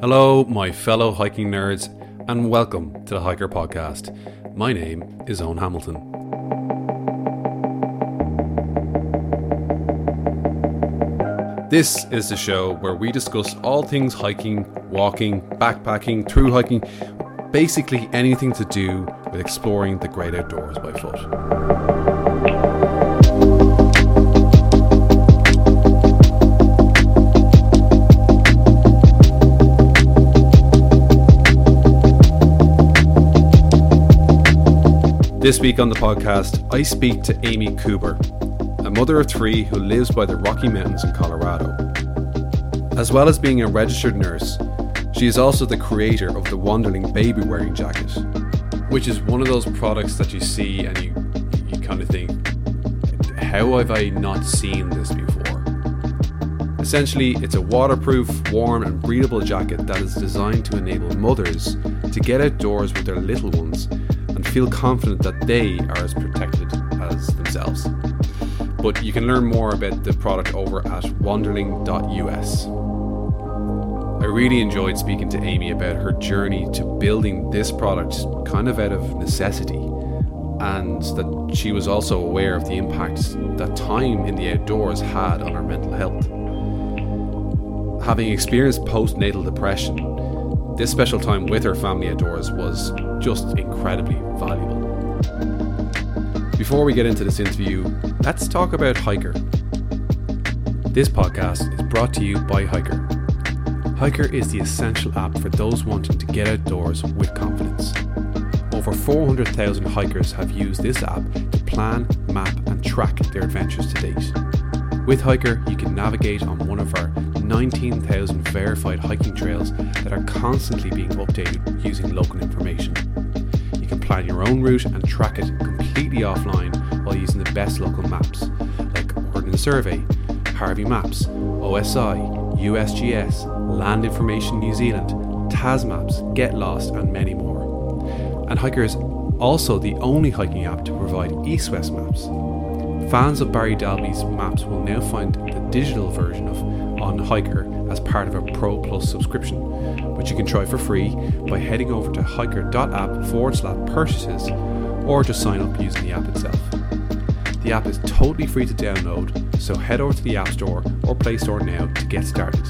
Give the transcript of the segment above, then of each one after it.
Hello, my fellow hiking nerds, and welcome to the Hiiker Podcast. My name is Owen Hamilton. This is the show where we discuss all things hiking, walking, backpacking, through hiking, basically anything to do with exploring the great outdoors by foot. This week on the podcast, I speak to Amy Kuber, a mother of three who lives by the Rocky Mountains in Colorado. As well as being a registered nurse, she is also the creator of the Wanderling baby wearing jacket, which is one of those products that you see and you, you kind of think, how have I not seen this before? Essentially, it's a waterproof, warm, and breathable jacket that is designed to enable mothers to get outdoors with their little ones feel confident that they are as protected as themselves. But you can learn more about the product over at wanderling.us. I really enjoyed speaking to Amy about her journey to building this product kind of out of necessity, and that she was also aware of the impact that time in the outdoors had on her mental health. Having experienced postnatal depression, this special time with her family outdoors was just incredibly valuable. Before we get into this interview, let's talk about Hiiker. This podcast is brought to you by Hiiker. Hiiker is the essential app for those wanting to get outdoors with confidence. Over 400,000 hikers have used this app to plan, map, and track their adventures to date. With Hiiker, you can navigate on one of our 19,000 verified hiking trails that are constantly being updated using local information. You can plan your own route and track it completely offline while using the best local maps like Ordnance Survey, Harvey Maps, OSI, USGS, Land Information New Zealand, TasMaps, Get Lost, and many more. And Hiiker is also the only hiking app to provide east west maps. Fans of Barry Dalby's maps will now find the digital version of On Hiiker as part of a Pro Plus subscription, which you can try for free by heading over to hiiker.app forward slash purchases or just sign up using the app itself. The app is totally free to download, so head over to the App Store or Play Store now to get started.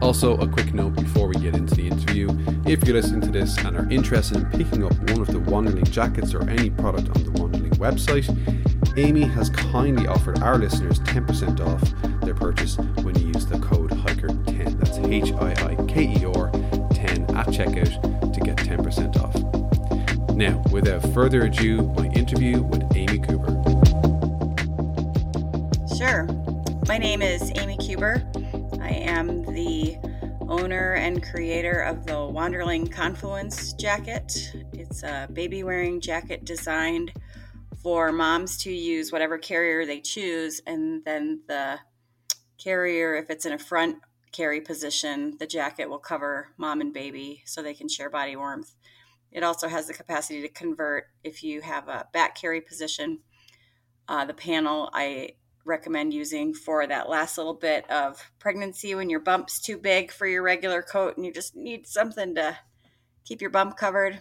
Also, a quick note before we get into the interview if you're listening to this and are interested in picking up one of the Wanderling jackets or any product on the Wanderling website, Amy has kindly offered our listeners 10% off their purchase when you use the code HIIKER10. That's H I I K E R 10 at checkout to get 10% off. Now, without further ado, my interview with Amy Kuber. Sure. My name is Amy Kuber. I am the owner and creator of the Wanderling Confluence jacket. It's a baby wearing jacket designed for moms to use whatever carrier they choose, and then the carrier, if it's in a front carry position, the jacket will cover mom and baby so they can share body warmth. It also has the capacity to convert if you have a back carry position. Uh, the panel I recommend using for that last little bit of pregnancy when your bump's too big for your regular coat and you just need something to keep your bump covered.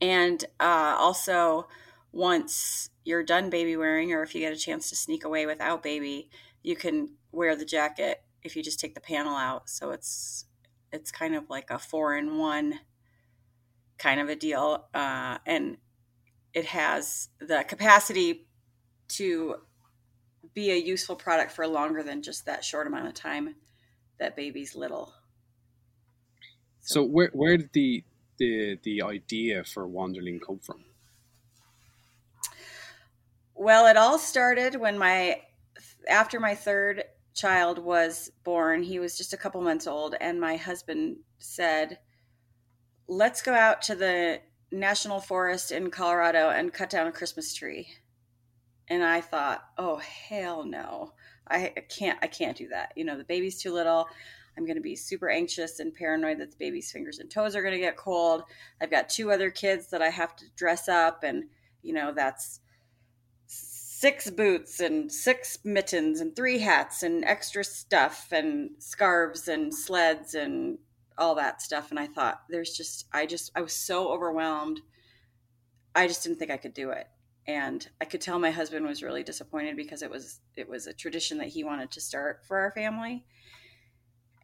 And uh, also, once you're done baby wearing, or if you get a chance to sneak away without baby, you can wear the jacket if you just take the panel out. So it's it's kind of like a four in one kind of a deal, uh, and it has the capacity to be a useful product for longer than just that short amount of time that baby's little. So where where did the the the idea for Wanderling come from? Well, it all started when my after my third child was born. He was just a couple months old, and my husband said, "Let's go out to the national forest in Colorado and cut down a Christmas tree." And I thought, "Oh hell no! I can't. I can't do that. You know, the baby's too little." I'm going to be super anxious and paranoid that the baby's fingers and toes are going to get cold. I've got two other kids that I have to dress up, and you know that's six boots and six mittens and three hats and extra stuff and scarves and sleds and all that stuff. And i thought there's just i just i was so overwhelmed. I just didn't think i could do it. And i could tell my husband was really disappointed because it was it was a tradition that he wanted to start for our family.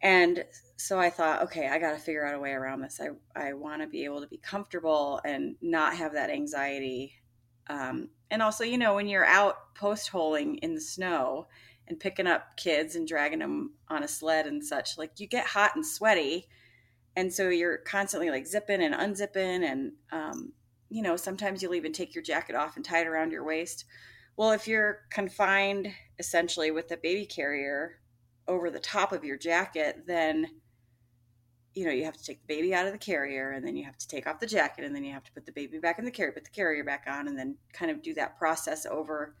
And so i thought okay i got to figure out a way around this. I i want to be able to be comfortable and not have that anxiety um, and also you know when you're out post holing in the snow and picking up kids and dragging them on a sled and such like you get hot and sweaty. And so you're constantly like zipping and unzipping and um, you know sometimes you'll even take your jacket off and tie it around your waist. Well if you're confined essentially with a baby carrier over the top of your jacket then you know you have to take the baby out of the carrier and then you have to take off the jacket and then you have to put the baby back in the carrier put the carrier back on and then kind of do that process over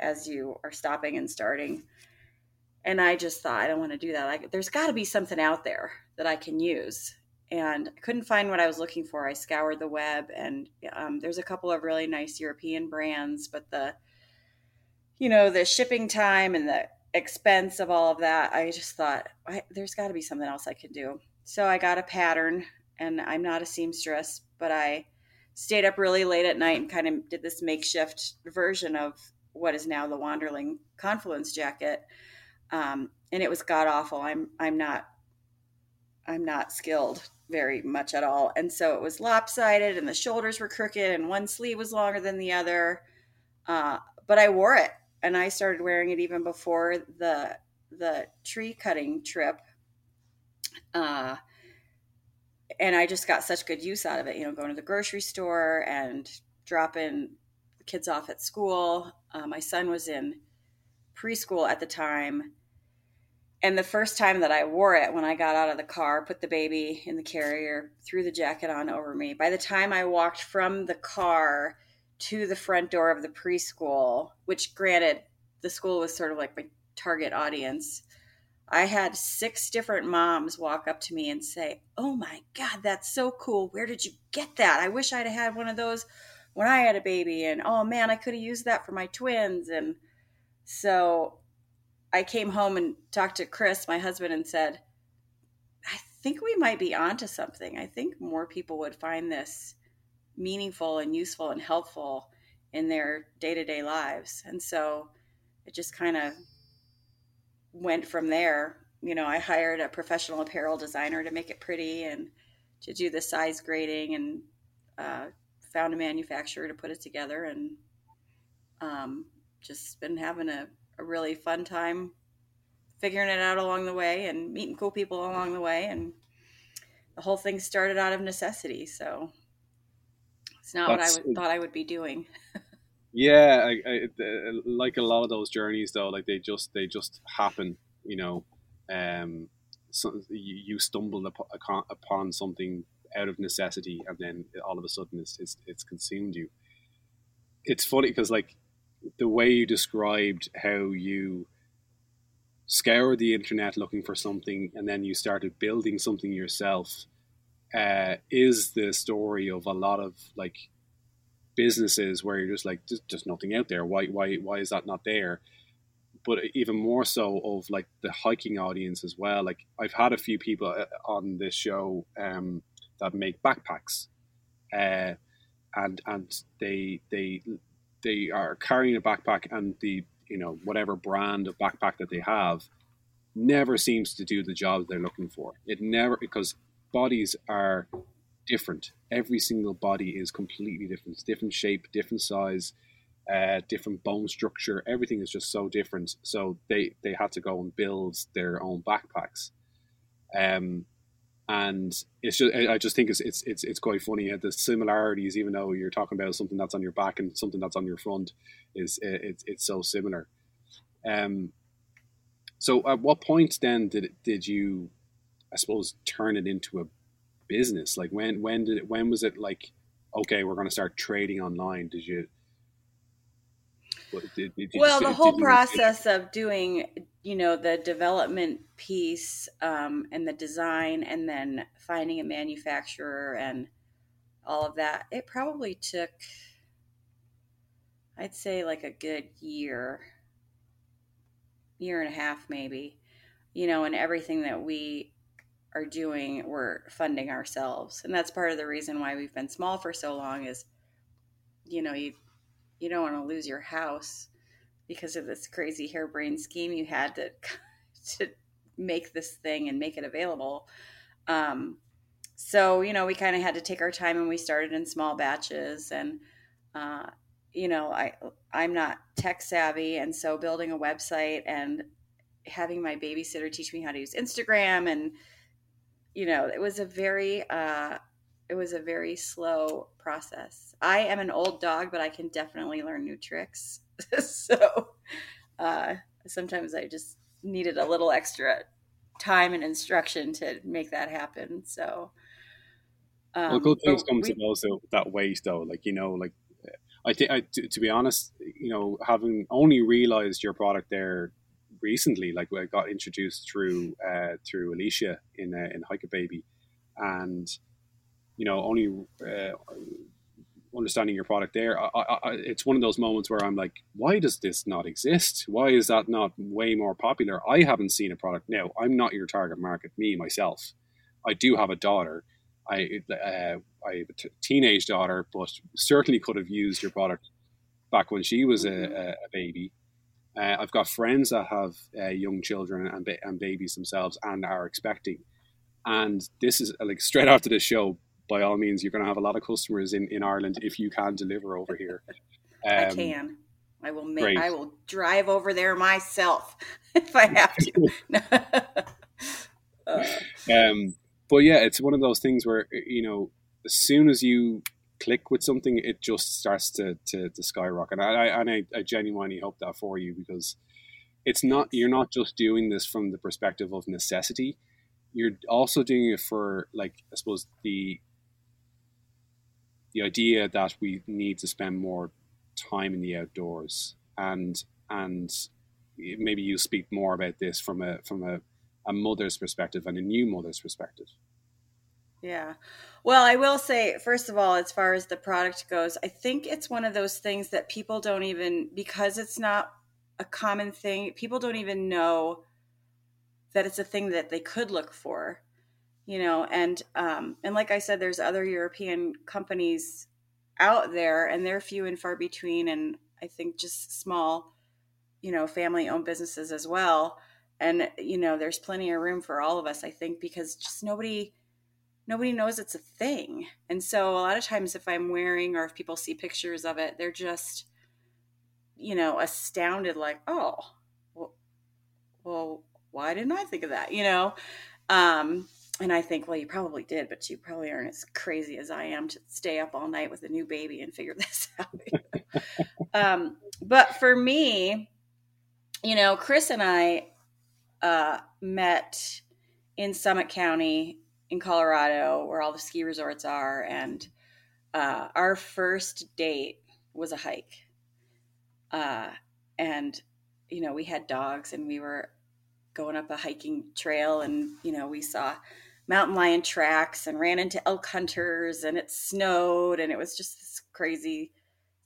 as you are stopping and starting and i just thought i don't want to do that like there's got to be something out there that i can use and I couldn't find what I was looking for. I scoured the web, and um, there's a couple of really nice European brands, but the, you know, the shipping time and the expense of all of that, I just thought I, there's got to be something else I could do. So I got a pattern, and I'm not a seamstress, but I stayed up really late at night and kind of did this makeshift version of what is now the Wanderling Confluence jacket. Um, and it was god awful. I'm I'm not I'm not skilled very much at all. And so it was lopsided and the shoulders were crooked and one sleeve was longer than the other. Uh, but I wore it and I started wearing it even before the the tree cutting trip. Uh, and I just got such good use out of it, you know, going to the grocery store and dropping kids off at school. Uh, my son was in preschool at the time and the first time that I wore it, when I got out of the car, put the baby in the carrier, threw the jacket on over me. By the time I walked from the car to the front door of the preschool, which granted, the school was sort of like my target audience, I had six different moms walk up to me and say, Oh my God, that's so cool. Where did you get that? I wish I'd had one of those when I had a baby. And oh man, I could have used that for my twins. And so I came home and talked to Chris, my husband, and said, I think we might be onto something. I think more people would find this meaningful and useful and helpful in their day to day lives. And so it just kind of went from there. You know, I hired a professional apparel designer to make it pretty and to do the size grading and uh, found a manufacturer to put it together and um, just been having a a really fun time figuring it out along the way and meeting cool people along the way and the whole thing started out of necessity so it's not That's, what i thought i would be doing yeah I, I, like a lot of those journeys though like they just they just happen you know um so you, you stumbled upon, upon something out of necessity and then all of a sudden it's, it's, it's consumed you. It's funny because like the way you described how you scoured the internet looking for something and then you started building something yourself uh, is the story of a lot of like businesses where you're just like just nothing out there. Why why why is that not there? But even more so of like the hiking audience as well. Like i've had a few people uh, on this show um, that make backpacks uh, and and they they they are carrying a backpack and the you know whatever brand of backpack that they have never seems to do the job they're looking for. It never because bodies are different. Every single body is completely different. It's different shape, different size, uh, different bone structure. Everything is just so different. So they they had to go and build their own backpacks. Um, and it's just I just think it's it's it's, it's quite funny the similarities even though you're talking about something that's on your back and something that's on your front is it's it's so similar um so at what point then did did you I suppose turn it into a business like when when did it when was it like okay we're going to start trading online did you did, did, well the whole process of doing you know the development piece um, and the design and then finding a manufacturer and all of that it probably took I'd say like a good year, year and a half maybe. You know, and everything that we are doing, we're funding ourselves, and that's part of the reason why we've been small for so long. Is you know you you don't want to lose your house because of this crazy harebrained scheme you had to to make this thing and make it available. Um, so you know we kind of had to take our time and we started in small batches and uh, you know i i'm not tech savvy and so building a website and having my babysitter teach me how to use instagram and you know it was a very uh, it was a very slow process i am an old dog but i can definitely learn new tricks so uh, sometimes i just needed a little extra time and instruction to make that happen so um, well, good things come we, to those that wait, though. Like you know, like I think I, to, to, be honest, you know, having only realized your product there recently, like I got introduced through uh, through Alicia in uh, in Hiker Baby, and you know, only uh, understanding your product there, I, I, it's one of those moments where I'm like, why does this not exist? Why is that not way more popular? I haven't seen a product now. I'm not your target market, me myself. I do have a daughter I uh, I have a t- teenage daughter, but certainly could have used your product back when she was a, a baby. Uh, I've got friends that have uh, young children and, ba- and babies themselves and are expecting. And this is like straight after this show. By all means, you're going to have a lot of customers in, in Ireland if you can deliver over here. Um, I can. I will make. Great. I will drive over there myself if I have to. uh, um, but yeah, it's one of those things where you know, as soon as you click with something, it just starts to to, to skyrocket. And I, and I, I genuinely hope that for you because it's not you're not just doing this from the perspective of necessity. You're also doing it for like I suppose the the idea that we need to spend more time in the outdoors and and maybe you speak more about this from a from a a mother's perspective and a new mother's perspective. Yeah. Well, I will say, first of all, as far as the product goes, I think it's one of those things that people don't even, because it's not a common thing, people don't even know that it's a thing that they could look for, you know, and, um, and like I said, there's other European companies out there and they're few and far between. And I think just small, you know, family owned businesses as well and you know there's plenty of room for all of us i think because just nobody nobody knows it's a thing. And so a lot of times if i'm wearing or if people see pictures of it they're just you know astounded like oh well, well why didn't i think of that? You know? Um and i think well you probably did but you probably aren't as crazy as i am to stay up all night with a new baby and figure this out. Um but for me you know chris and i uh, met in Summit County in Colorado, where all the ski resorts are, and uh, our first date was a hike. Uh, and you know, we had dogs, and we were going up a hiking trail, and you know, we saw mountain lion tracks and ran into elk hunters, and it snowed, and it was just this crazy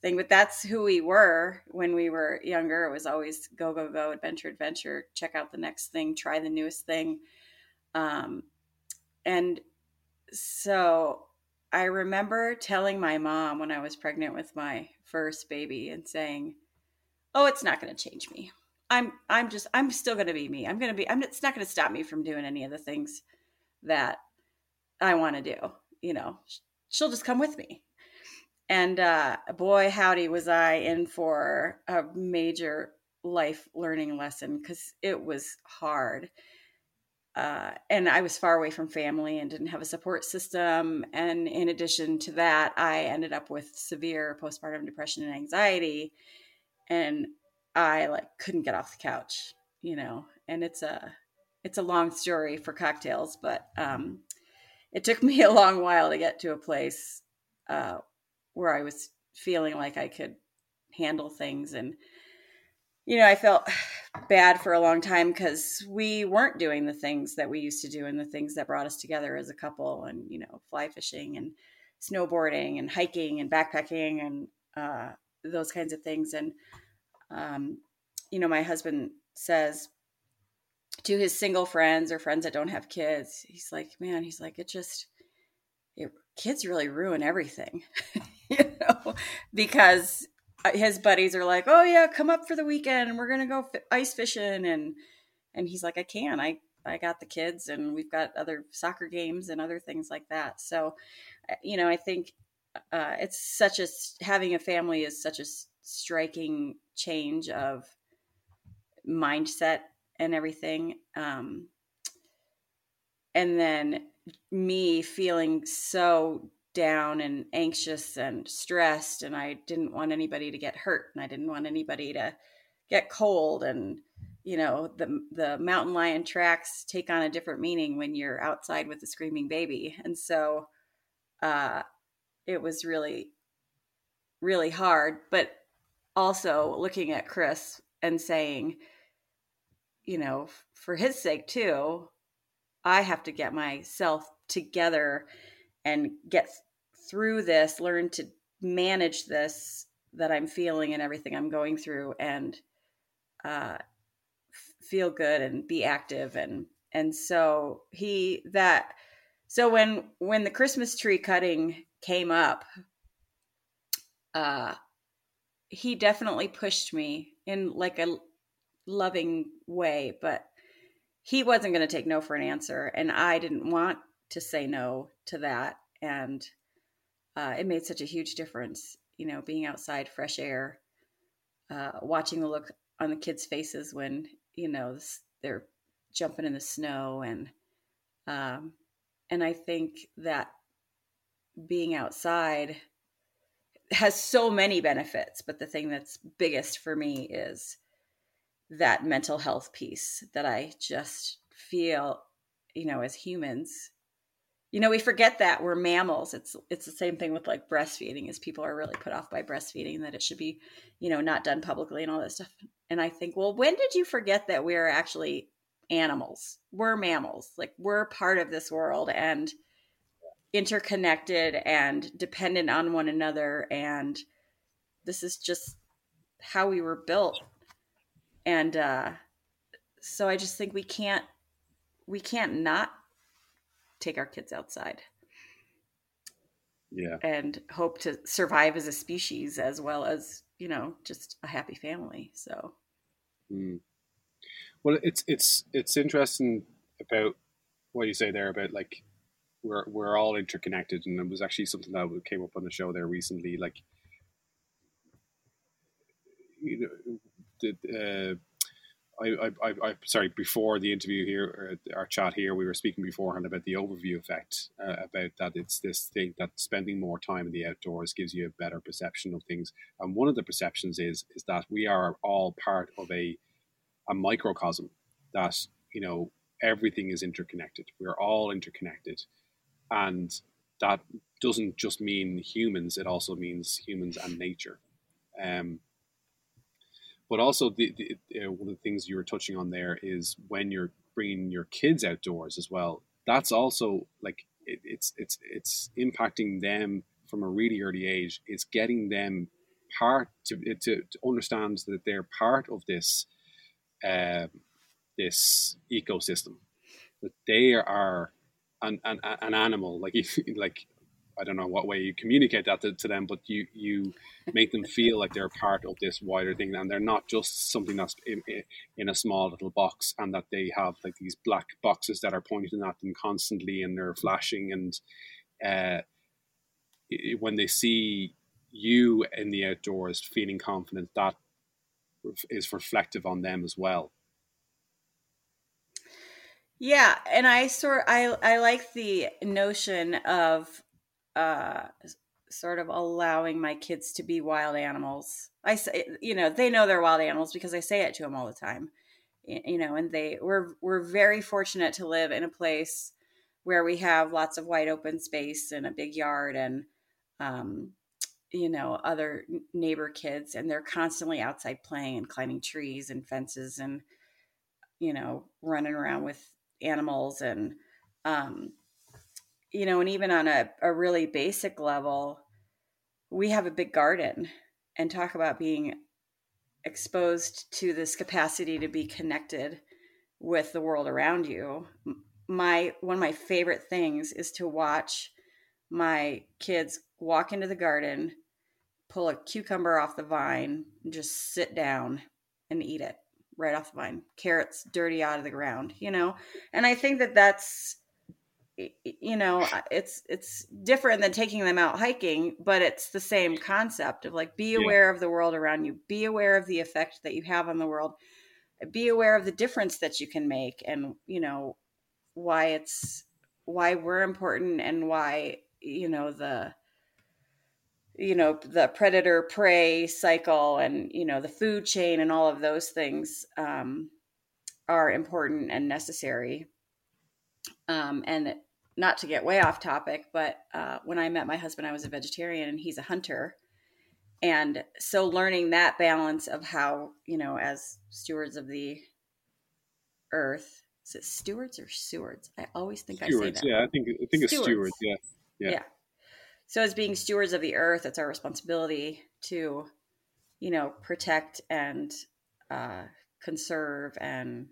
thing. But that's who we were when we were younger. It was always go go go adventure adventure check out the next thing try the newest thing. Um, and so i remember telling my mom when i was pregnant with my first baby and saying oh it's not going to change me. I'm i'm just i'm still going to be me. I'm going to be i'm it's not going to stop me from doing any of the things that i want to do you know? She'll just come with me. And uh, boy, howdy, was I in for a major life learning lesson because it was hard. Uh, and I was far away from family and didn't have a support system. And in addition to that, I ended up with severe postpartum depression and anxiety. And I like couldn't get off the couch, you know. And it's a it's a long story for cocktails, but um, it took me a long while to get to a place uh, where I was feeling like I could handle things and you know, I felt bad for a long time because we weren't doing the things that we used to do and the things that brought us together as a couple and, you know, fly fishing and snowboarding and hiking and backpacking and uh, those kinds of things. And, um, you know, my husband says to his single friends or friends that don't have kids, he's like, man, he's like, it just, it, kids really ruin everything, you know, because his buddies are like, oh yeah, come up for the weekend we're to go ice fishing. And, and he's like, I can, I, I got the kids and we've got other soccer games and other things like that. So, uh, you know, I think uh, it's such a having a family is such a striking change of mindset and everything. Um, and then me feeling so down and anxious and stressed, and I didn't want anybody to get hurt, and I didn't want anybody to get cold, and you know the the mountain lion tracks take on a different meaning when you're outside with a screaming baby, and so uh, it was really really hard, but also looking at Chris and saying, you know, for his sake too, I have to get myself together and get through this, learn to manage this that I'm feeling and everything I'm going through and uh, feel good and be active and and so he that so when when the Christmas tree cutting came up uh he definitely pushed me in like a loving way, but he wasn't going to take no for an answer. And I didn't want to say no to that. And uh, it made such a huge difference, you know, being outside, fresh air, uh, watching the look on the kids' faces when, you know, they're jumping in the snow. And, um, and I think that being outside has so many benefits, but the thing that's biggest for me is that mental health piece that I just feel, you know, as humans, you know, we forget that we're mammals. It's it's the same thing with like breastfeeding, is people are really put off by breastfeeding that it should be, you know, not done publicly and all that stuff. And I think, well, when did you forget that we're actually animals? We're mammals. Like we're part of this world and interconnected and dependent on one another and this is just how we were built and uh, so i just think we can't we can't not take our kids outside yeah and hope to survive as a species as well as you know just a happy family so mm. well it's it's it's interesting about what you say there about like we're we're all interconnected, and it was actually something that came up on the show there recently. Like, you know, the, uh, I, I, I, sorry, before the interview here, our chat here, we were speaking beforehand about the overview effect, uh, about that it's this thing that spending more time in the outdoors gives you a better perception of things. And one of the perceptions is is that we are all part of a a microcosm that you know everything is interconnected. We're all interconnected, and that doesn't just mean humans; it also means humans and nature. Um, but also, the, the uh, one of the things you were touching on there is when you're bringing your kids outdoors as well. That's also like it, it's it's it's impacting them from a really early age. It's getting them part to to, to understand that they're part of this uh, this ecosystem that they are an, an, an animal like like I don't know what way you communicate that to, to, them, but you you make them feel like they're part of this wider thing, and they're not just something that's in, in a small little box, and that they have like these black boxes that are pointing at them constantly, and they're flashing, and uh, when they see you in the outdoors feeling confident, that is reflective on them as well. Yeah, and I sort I I like the notion of uh sort of allowing my kids to be wild animals. I say you know, they know they're wild animals because I say it to them all the time. You know, and they we're we're very fortunate to live in a place where we have lots of wide open space and a big yard and um you know other neighbor kids and they're constantly outside playing and climbing trees and fences and you know running around with animals and um, you know and even on a, a really basic level we have a big garden and talk about being exposed to this capacity to be connected with the world around you. My one of my favorite things is to watch my kids walk into the garden pull a cucumber off the vine and just sit down and eat it right off the vine. Carrots dirty out of the ground you know? And i think that that's you know it's it's different than taking them out hiking but it's the same concept of like be aware yeah. of the world around you be aware of the effect that you have on the world be aware of the difference that you can make and you know why it's why we're important and why you know the you know the predator prey cycle and you know the food chain and all of those things um, are important and necessary um, and not to get way off topic, but uh, when I met my husband, I was a vegetarian and he's a hunter. And so learning that balance of how, you know, as stewards of the earth, is it stewards or stewards? I always think stewards, I say that. Yeah, I think I think stewards. it's stewards. Yeah. yeah. Yeah. So as being stewards of the earth, it's our responsibility to, you know, protect and uh, conserve and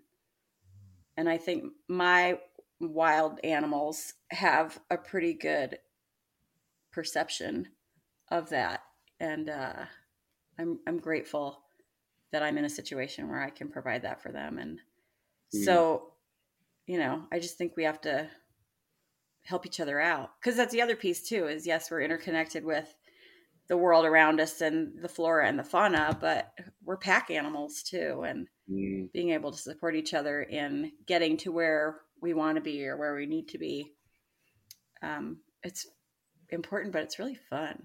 and I think my wild animals have a pretty good perception of that and uh, I'm I'm grateful that I'm in a situation where I can provide that for them and mm. so you know I just think we have to help each other out because that's the other piece too is yes we're interconnected with the world around us and the flora and the fauna but we're pack animals too and mm. being able to support each other in getting to where we want to be or where we need to be. Um, it's important but it's really fun.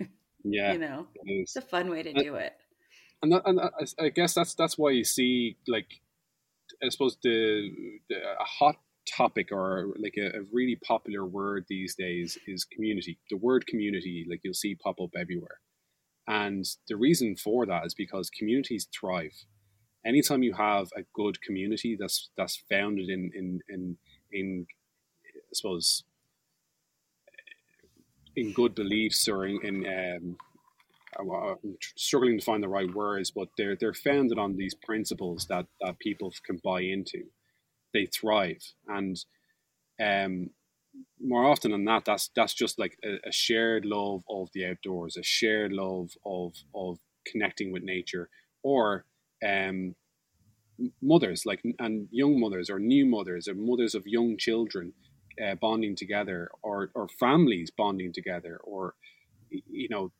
Yeah you know it it's a fun way to do it. and, that, and i guess that's that's why you see like i suppose the, the a hot topic or like a, a, really popular word these days is community. The word community like you'll see pop up everywhere. And the reason for that is because communities thrive anytime you have a good community that's that's founded in in in, in I suppose in good beliefs or in, in um, I'm struggling to find the right words, but they're they're founded on these principles that that people can buy into. They thrive, and um, more often than not, that's that's just like a, a, shared love of the outdoors, a shared love of of connecting with nature, or um, mothers like and young mothers or new mothers or mothers of young children uh, bonding together or or families bonding together or you know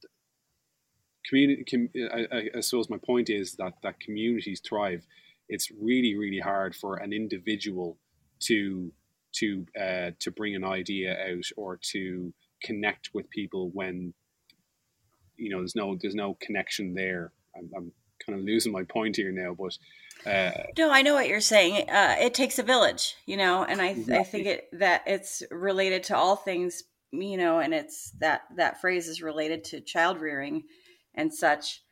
community com, I, I, suppose my point is that that communities thrive. It's really really hard for an individual to to uh, to bring an idea out or to connect with people when you know there's no there's no connection there. I'm, I'm kind of losing my point here now, but uh, no, I know what you're saying. Uh, it takes a village, you know, and I exactly. I think it that it's related to all things, you know, and it's that that phrase is related to child rearing and such.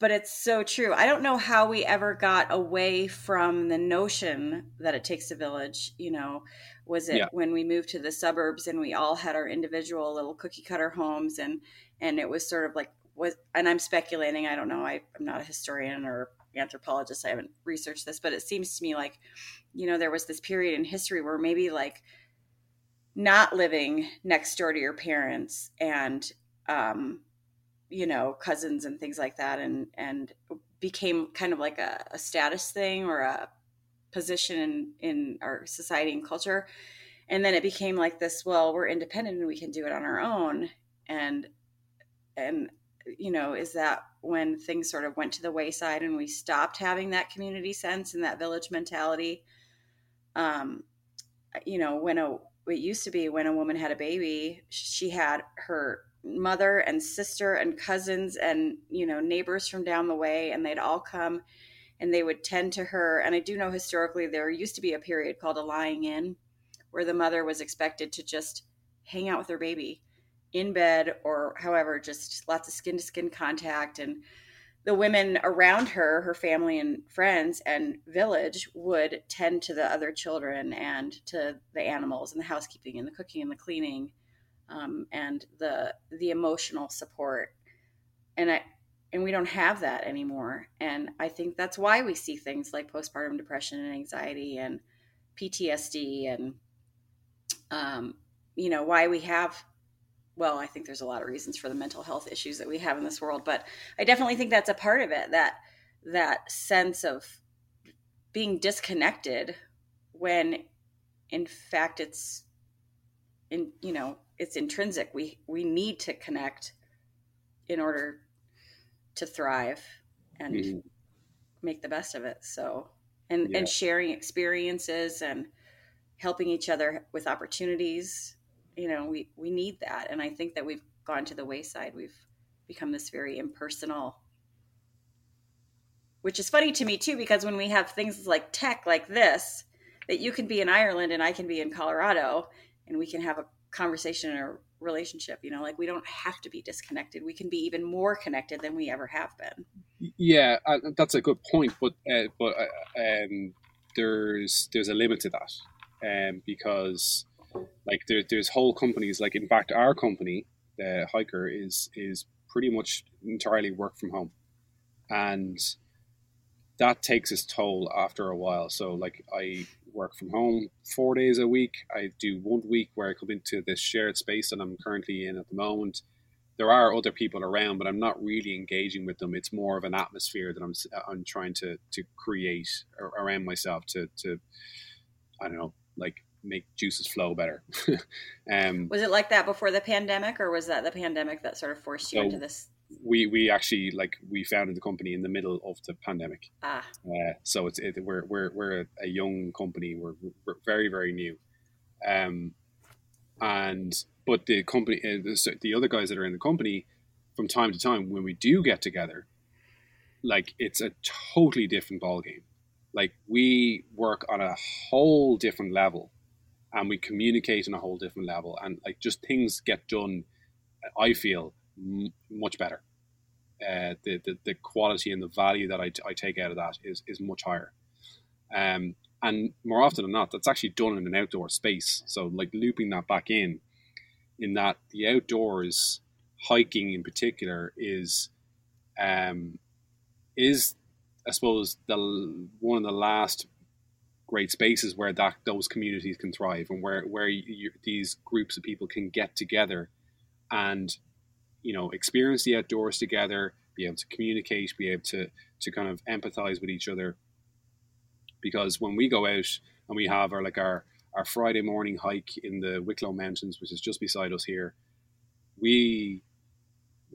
But it's so true. I don't know how we ever got away from the notion that it takes a village. You know, was it yeah. when we moved to the suburbs and we all had our individual little cookie cutter homes and and it was sort of like was, and I'm speculating, I don't know, I, I'm not a historian or anthropologist, I haven't researched this, but it seems to me like, you know, there was this period in history where maybe like not living next door to your parents and, um, you know, cousins and things like that, and, and became kind of like a, a status thing or a position in, in our society and culture. And then it became like this, well, we're independent and we can do it on our own. And, and you know, is that when things sort of went to the wayside and we stopped having that community sense and that village mentality. Um, you know, when a it used to be when a woman had a baby, she had her mother and sister and cousins and you know neighbors from down the way, and they'd all come and they would tend to her. And I do know historically there used to be a period called a lying in, where the mother was expected to just hang out with her baby in bed or however, just lots of skin to skin contact. And the women around her, her family and friends and village, would tend to the other children and to the animals and the housekeeping and the cooking and the cleaning um, and the the emotional support. and I and we don't have that anymore. And I think that's why we see things like postpartum depression and anxiety and PTSD and um, you know why we have well i think there's a lot of reasons for the mental health issues that we have in this world but i definitely think that's a part of it that that sense of being disconnected when in fact it's in you know it's intrinsic we we need to connect in order to thrive and mm-hmm. make the best of it so and yeah. and sharing experiences and helping each other with opportunities you know we we need that. And i think that we've gone to the wayside. We've become this very impersonal which is funny to me too because when we have things like tech like this that you can be in ireland and i can be in colorado and we can have a conversation or relationship you know like we don't have to be disconnected. We can be even more connected than we ever have been. Yeah that's a good point but uh, but uh, um, there's there's a limit to that um, because like there, there's whole companies like in fact our company the Hiiker is is pretty much entirely work from home. And that takes its toll after a while. So like i work from home four days a week. I do one week where i come into this shared space that i'm currently in at the moment. There are other people around but i'm not really engaging with them. It's more of an atmosphere that i'm uh, i'm trying to to create around myself to to i don't know like make juices flow better. um, was it like that before the pandemic, or was that the pandemic that sort of forced you so into this? We we actually like we founded the company in the middle of the pandemic. Ah. Uh, so it's it, we're we're we're a, young company. We're, we're very very new. Um, and but the company uh, the, the other guys that are in the company from time to time when we do get together like it's a totally different ball game like we work on a whole different level and we communicate on a whole different level. And like just things get done i feel m- much better. Uh, the, the, the quality and the value that I, I take out of that is, is much higher. Um, and more often than not that's actually done in an outdoor space. So like looping that back in in that the outdoors hiking in particular is um, is I suppose the one of the last great spaces where that those communities can thrive and where where you, these groups of people can get together and you know experience the outdoors together be able to communicate be able to to kind of empathize with each other. Because when we go out and we have our like our our Friday morning hike in the Wicklow Mountains which is just beside us here we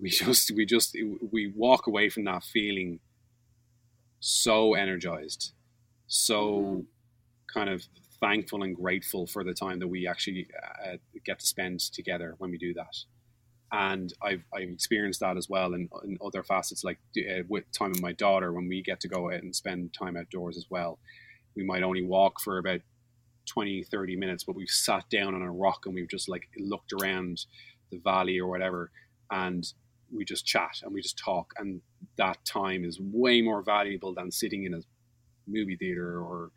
we just we just we walk away from that feeling so energized so mm-hmm kind of thankful and grateful for the time that we actually uh, get to spend together when we do that. And I've, I've experienced that as well in, in other facets, like uh, with time with my daughter, when we get to go out and spend time outdoors as well. We might only walk for about 20, 30 minutes, but we've sat down on a rock and we've just like looked around the valley or whatever. And we just chat and we just talk. And that time is way more valuable than sitting in a movie theater or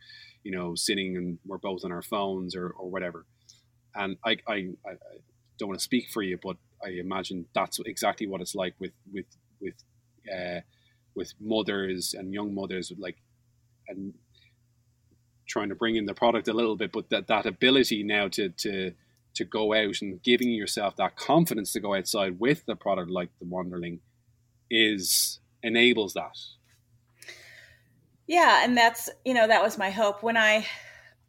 you know, sitting and we're both on our phones or, or whatever. And I, I, I don't want to speak for you, but I imagine that's exactly what it's like with, with, with, uh, with mothers and young mothers, like, and trying to bring in the product a little bit, but that, that ability now to, to, to go out and giving yourself that confidence to go outside with the product like the Wanderling is enables that yeah and that's you know that was my hope. When i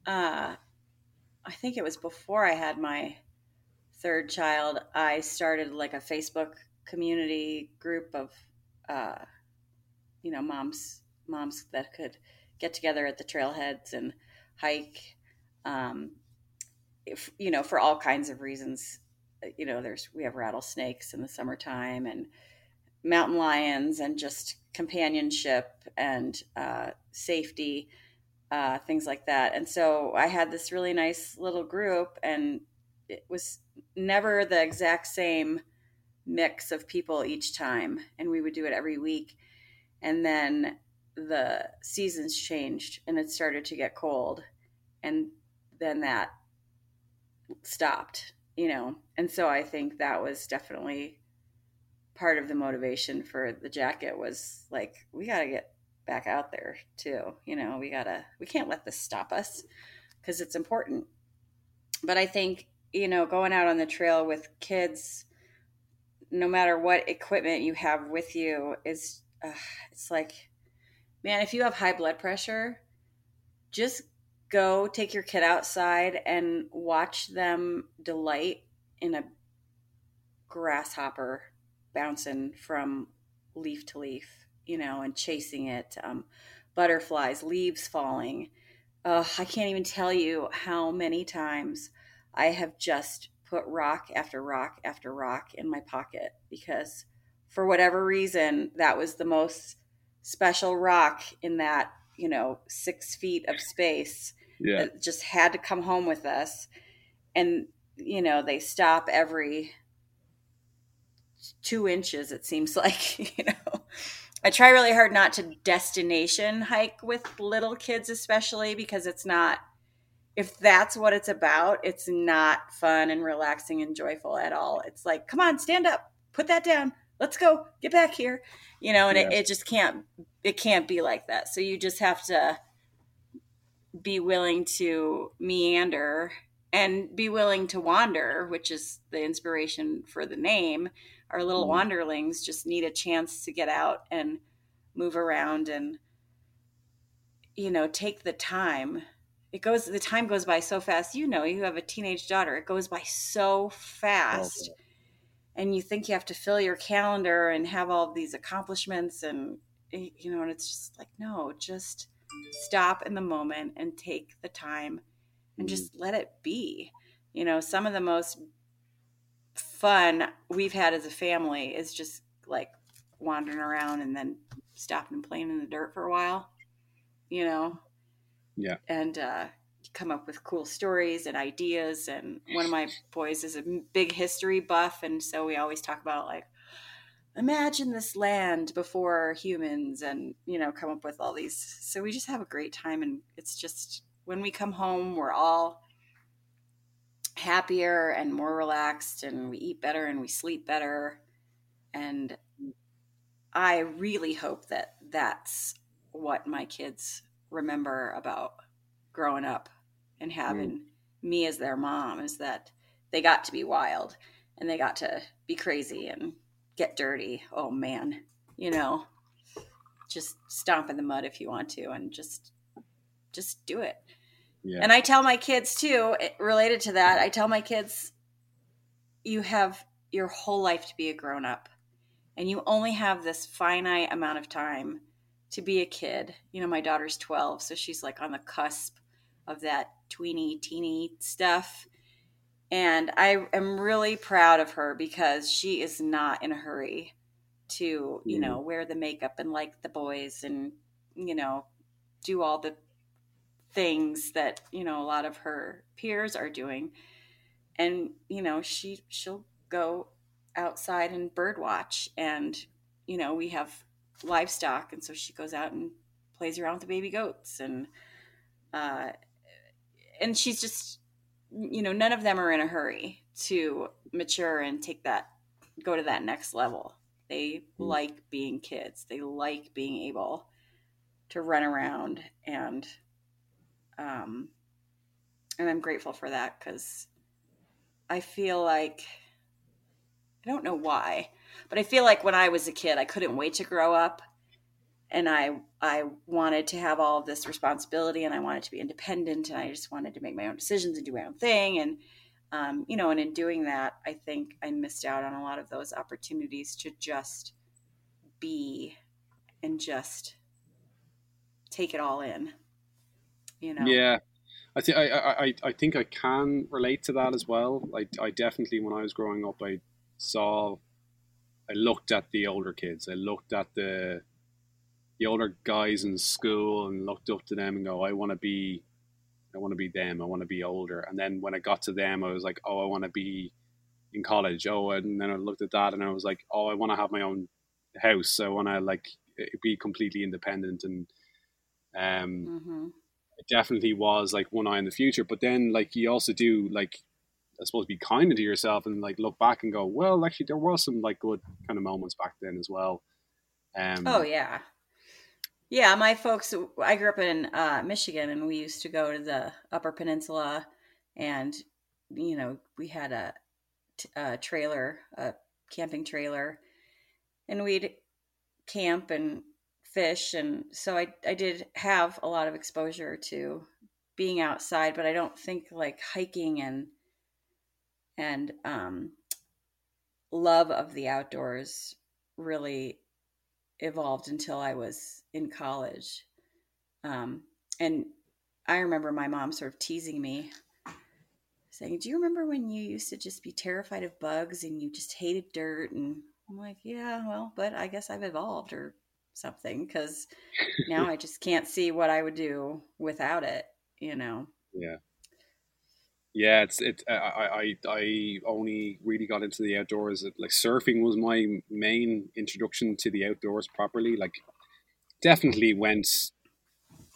uh i think it was before i had my third child i started like a facebook community group of uh you know moms moms that could get together at the trailheads and hike um if you know for all kinds of reasons. You know there's we have rattlesnakes in the summertime and mountain lions and just companionship and uh, safety, uh, things like that. And so I had this really nice little group, and it was never the exact same mix of people each time. And we would do it every week. And then the seasons changed and it started to get cold. And then that stopped, you know. And so I think that was definitely part of the motivation for the jacket was like we got to get back out there too you know we got to we can't let this stop us because it's important. But i think you know going out on the trail with kids no matter what equipment you have with you is uh, it's like man if you have high blood pressure just go take your kid outside and watch them delight in a grasshopper bouncing from leaf to leaf, you know, and chasing it, um, butterflies, leaves falling. Uh, I can't even tell you how many times I have just put rock after rock after rock in my pocket because for whatever reason, that was the most special rock in that, you know, six feet of space Yeah. that just had to come home with us. And, you know, they stop every two inches, it seems like, you know. I try really hard not to destination hike with little kids, especially because it's not, if that's what it's about, it's not fun and relaxing and joyful at all. It's like, come on, stand up, put that down, let's go, get back here, you know, and it, it just can't, it can't be like that. So you just have to be willing to meander and be willing to wander, which is the inspiration for the name. Our little Mhm. wanderlings just need a chance to get out and move around and you know, take the time. It goes the time goes by so fast. You know, you have a teenage daughter. It goes by so fast. And you think you have to fill your calendar and have all these accomplishments and eh, you know, and it's just like no, just stop in the moment and take the time and Mhm. just let it be. You know, some of the most fun we've had as a family is just like wandering around and then stopping and playing in the dirt for a while, you know? Yeah. And uh, come up with cool stories and ideas. And one of my boys is a big history buff. And so we always talk about like, imagine this land before humans and, you know, come up with all these. So we just have a great time. And it's just when we come home, we're all happier and more relaxed and we eat better and we sleep better. And i really hope that that's what my kids remember about growing up and mm. having me as their mom is that they got to be wild and they got to be crazy and get dirty. Oh man you know just stomp in the mud if you want to and just just do it Yeah. and I tell my kids too, related to that, I tell my kids, you have your whole life to be a grown up, and you only have this finite amount of time to be a kid. You know, my daughter's 12, so she's like on the cusp of that tweeny, teeny stuff. And I am really proud of her because she is not in a hurry to, you Mhm. know, wear the makeup and like the boys and, you know, do all the things that you know a lot of her peers are doing. And you know she she'll go outside and bird watch and you know we have livestock. And so she goes out and plays around with the baby goats and uh and she's just you know none of them are in a hurry to mature and take that go to that next level. They Mm. like being kids. They like being able to run around and um, and I'm grateful for that because I feel like I don't know why, but I feel like when I was a kid, I couldn't wait to grow up, and I I wanted to have all this responsibility, and I wanted to be independent, and I just wanted to make my own decisions and do my own thing, and um, you know, and in doing that, I think I missed out on a lot of those opportunities to just be and just take it all in. You know. Yeah, I think I, I I think I can relate to that as well. Like I definitely, when I was growing up, I saw, I looked at the older kids. I looked at the the older guys in school and looked up to them and go, I want to be, I want to be them. I want to be older. And then when I got to them, I was like, oh, I want to be in college. Oh, and then I looked at that and I was like, oh, I want to have my own house. I want to like be completely independent and um hmm it definitely was like one eye in the future but then like you also do like I suppose be kind to yourself and like look back and go, well, actually there was some like good kind of moments back then as well. Um, oh yeah, yeah. My folks, I grew up in uh, Michigan, and we used to go to the Upper Peninsula, and you know we had a, a trailer, a camping trailer, and we'd camp and fish, and so I I did have a lot of exposure to being outside, but I don't think like hiking and and um, love of the outdoors really evolved until I was in college. Um, and I remember my mom sort of teasing me, saying, Do you remember when you used to just be terrified of bugs and you just hated dirt? And I'm like, Yeah, well, but I guess I've evolved or something because now I just can't see what I would do without it, you know? Yeah. Yeah, it's it. I, I I only really got into the outdoors. Like surfing was my main introduction to the outdoors properly. Like, definitely went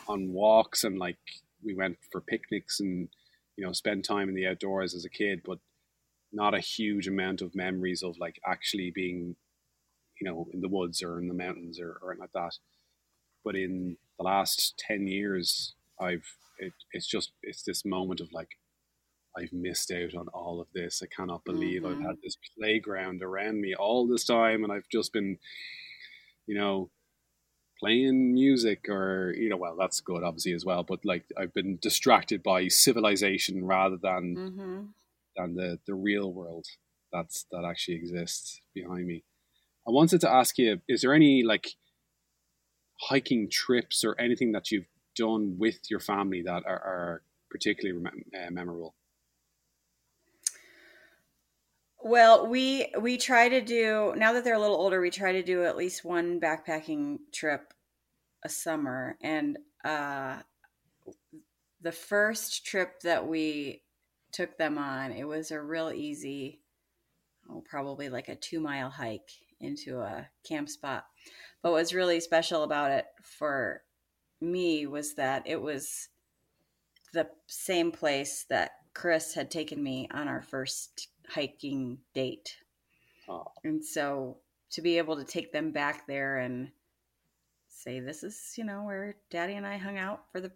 on walks and like we went for picnics and you know spend time in the outdoors as a kid, but not a huge amount of memories of like actually being, you know, in the woods or in the mountains or or like that. But in the last ten years, I've it, it's just it's this moment of like I've missed out on all of this. I cannot believe mm-hmm. I've had this playground around me all this time and I've just been, you know, playing music or, you know, well, that's good obviously as well, but like I've been distracted by civilization rather than mm-hmm. than the the real world that's that actually exists behind me. I wanted to ask you, is there any like hiking trips or anything that you've done with your family that are, are particularly uh, memorable? Well, we we try to do now that they're a little older. We try to do at least one backpacking trip a summer, and uh, the first trip that we took them on, it was a real easy, oh, probably like a two mile hike into a camp spot. But what's really special about it for me was that it was the same place that Chris had taken me on our first hiking date. Oh. And so to be able to take them back there and say, this is, you know, where daddy and I hung out for the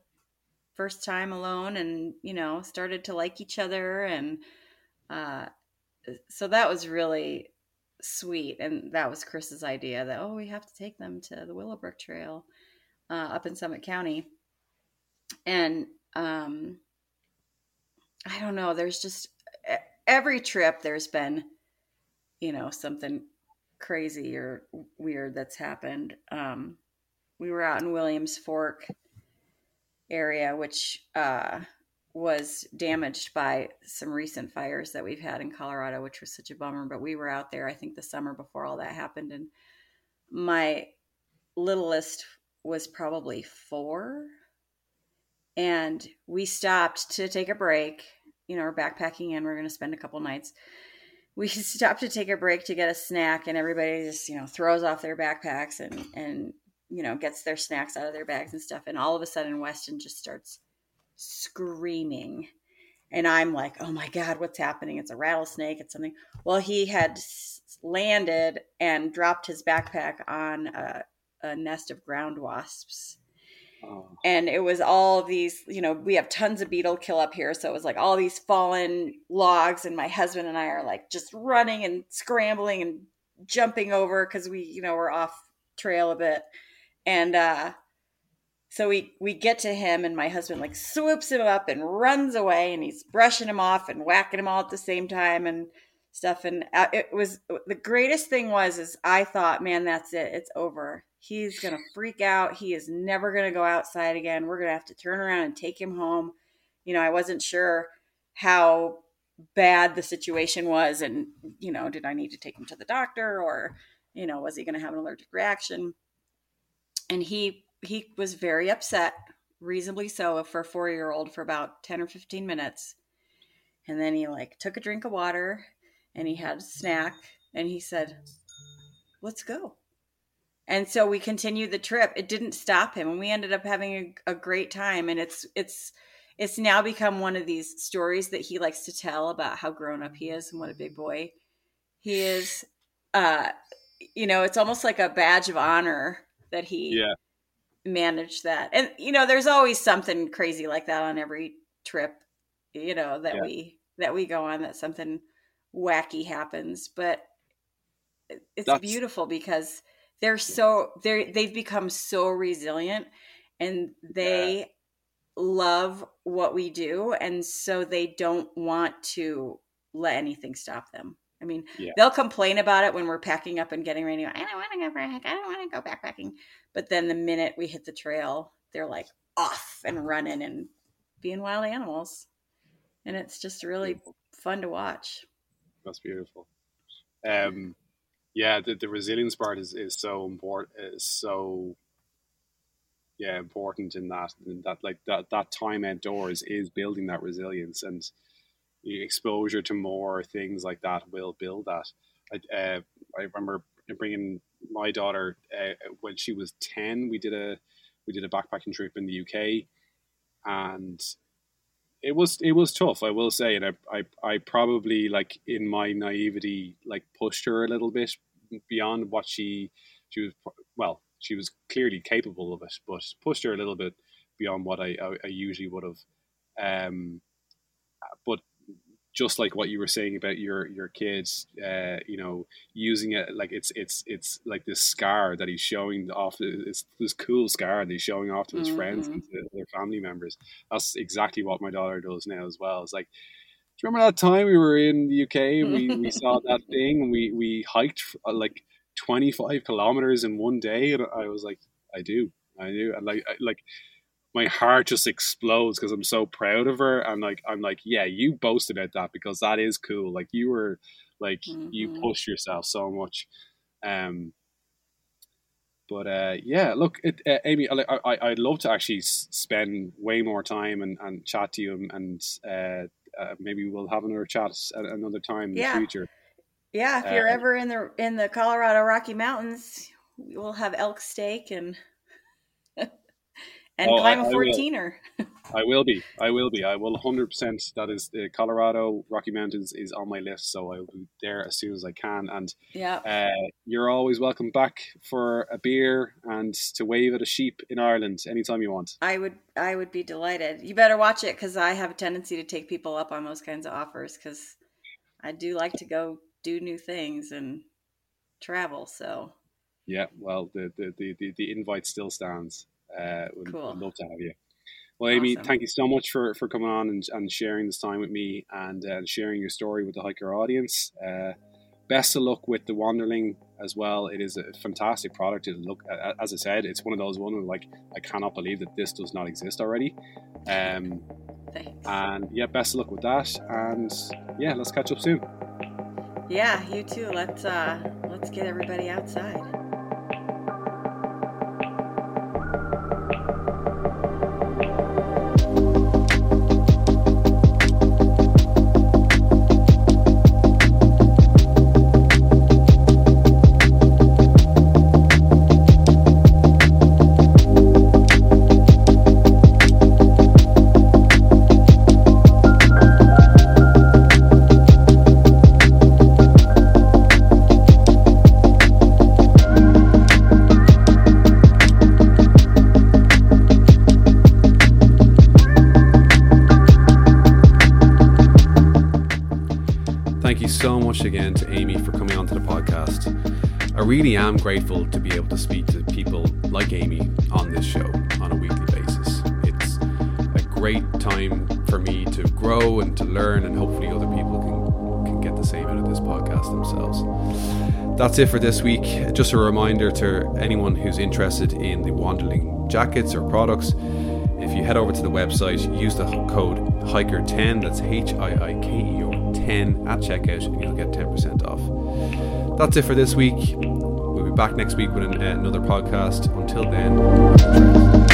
first time alone and, you know, started to like each other. And uh, so that was really sweet. And that was Chris's idea that, oh, we have to take them to the Willowbrook Trail uh, up in Summit County. And um, I don't know, there's just every trip there's been you know something crazy or weird that's happened um, we were out in williams fork area which uh, was damaged by some recent fires that we've had in colorado which was such a bummer but we were out there i think the summer before all that happened and my littlest was probably four and we stopped to take a break you know, we're backpacking and we're going to spend a couple nights. We stopped to take a break to get a snack, and everybody just, you know, throws off their backpacks and, and, you know, gets their snacks out of their bags and stuff. And all of a sudden, Weston just starts screaming. And I'm like, oh my God, what's happening? It's a rattlesnake. It's something. Well, he had landed and dropped his backpack on a, a nest of ground wasps Oh. And it was all these, you know, we have tons of beetle kill up here. So it was like all these fallen logs. And my husband and I are like just running and scrambling and jumping over because we, you know, we're off trail a bit. And uh, so we, we get to him, and my husband like swoops him up and runs away. And he's brushing him off and whacking him all at the same time and stuff. And uh, it was the greatest thing was, is I thought, man, that's it. It's over He's to freak out. He is never to go outside again. We're to have to turn around and take him home. You know, I wasn't sure how bad the situation was and, you know, did I need to take him to the doctor or, you know, was he to have an allergic reaction? And he he was very upset, reasonably so for a 4-year-old for about 10 or 15 minutes. And then he like took a drink of water and he had a snack and he said, "Let's go." and so we continued the trip it didn't stop him and we ended up having a, a, great time and it's it's it's now become one of these stories that he likes to tell about how grown up he is and what a big boy he is. Uh, you know, it's almost like a badge of honor that he yeah. Managed that. And you know, there's always something crazy like that on every trip. You know that Yeah. we that we go on that something wacky happens, but it's That's- beautiful because they're so they're they've become so resilient and they love what we do and so they don't want to let anything stop them i mean Yeah. they'll complain about it when we're packing up and getting ready i don't want to go back i don't want to go backpacking but then the minute we hit the trail they're like off and running and being wild animals and it's just really Beautiful. fun to watch That's beautiful. Um, yeah, the, the resilience part is, is so important. Is so yeah important in that in that like that that time outdoors is building that resilience and exposure to more things like that will build that. I uh, I remember bringing my daughter uh, when she was ten. We did a we did a backpacking trip in the UK, and it was it was tough i will say and I, I i probably like in my naivety like pushed her a little bit beyond what she she was well she was clearly capable of it but pushed her a little bit beyond what i i, I usually would have um but just like what you were saying about your your kids uh you know using it like it's it's it's like this scar that he's showing off it's this cool scar that he's showing off to his friends Mhm. and to their family members that's exactly what my daughter does now as well. It's like, do you remember that time we were in the UK and we, we saw that thing and we, we hiked uh, like 25 kilometers in one day? And I was like, I do, I do. And like, I, like my heart just explodes because I'm so proud of her. And like, I'm like, yeah, you boast about that because that is cool. Like you were like, you Mhm. push yourself so much. Um, but uh, yeah, look, it, uh, Amy, I, I, I'd love to actually spend way more time and, and chat to you, and, and uh, uh, maybe we'll have another chat at another time in Yeah. the future. Yeah, if you're Uh, ever in the in the Colorado Rocky Mountains, we'll have elk steak and and Oh, I- climb a I will. 14er. I will be, I will be, I will hundred percent. That is the Colorado Rocky Mountains is on my list, so I will be there as soon as I can. And Yeah. uh, you're always welcome back for a beer and to wave at a sheep in Ireland anytime you want. I would I would be delighted. You better watch it cuz I have a tendency to take people up on those kinds of offers cuz I do like to go do new things and travel, so Yeah, well, the, the, the, the invite still stands. Uh, would, Cool. would love to have you. Well, Amy, Awesome. thank you so much for, for coming on and, and sharing this time with me and uh, sharing your story with the Hiiker audience. Uh, best of luck with the Wanderling as well. It is a fantastic product. It look, as I said, it's one of those ones where, like I cannot believe that this does not exist already. Um, thanks. and yeah, best of luck with that. And yeah, let's catch up soon. yeah, you too. Let's uh let's get everybody outside. Really am grateful to be able to speak to people like Amy on this show on a weekly basis. It's a great time for me to grow and to learn, and hopefully, other people can, can get the same out of this podcast themselves. That's it for this week. Just a reminder to anyone who's interested in the Wanderling jackets or products. If you head over to the website, use the code HIIKER10, that's H I I K E R 10 at checkout, and you'll get 10% off. That's it for this week. Back next week with an, another podcast. Until then,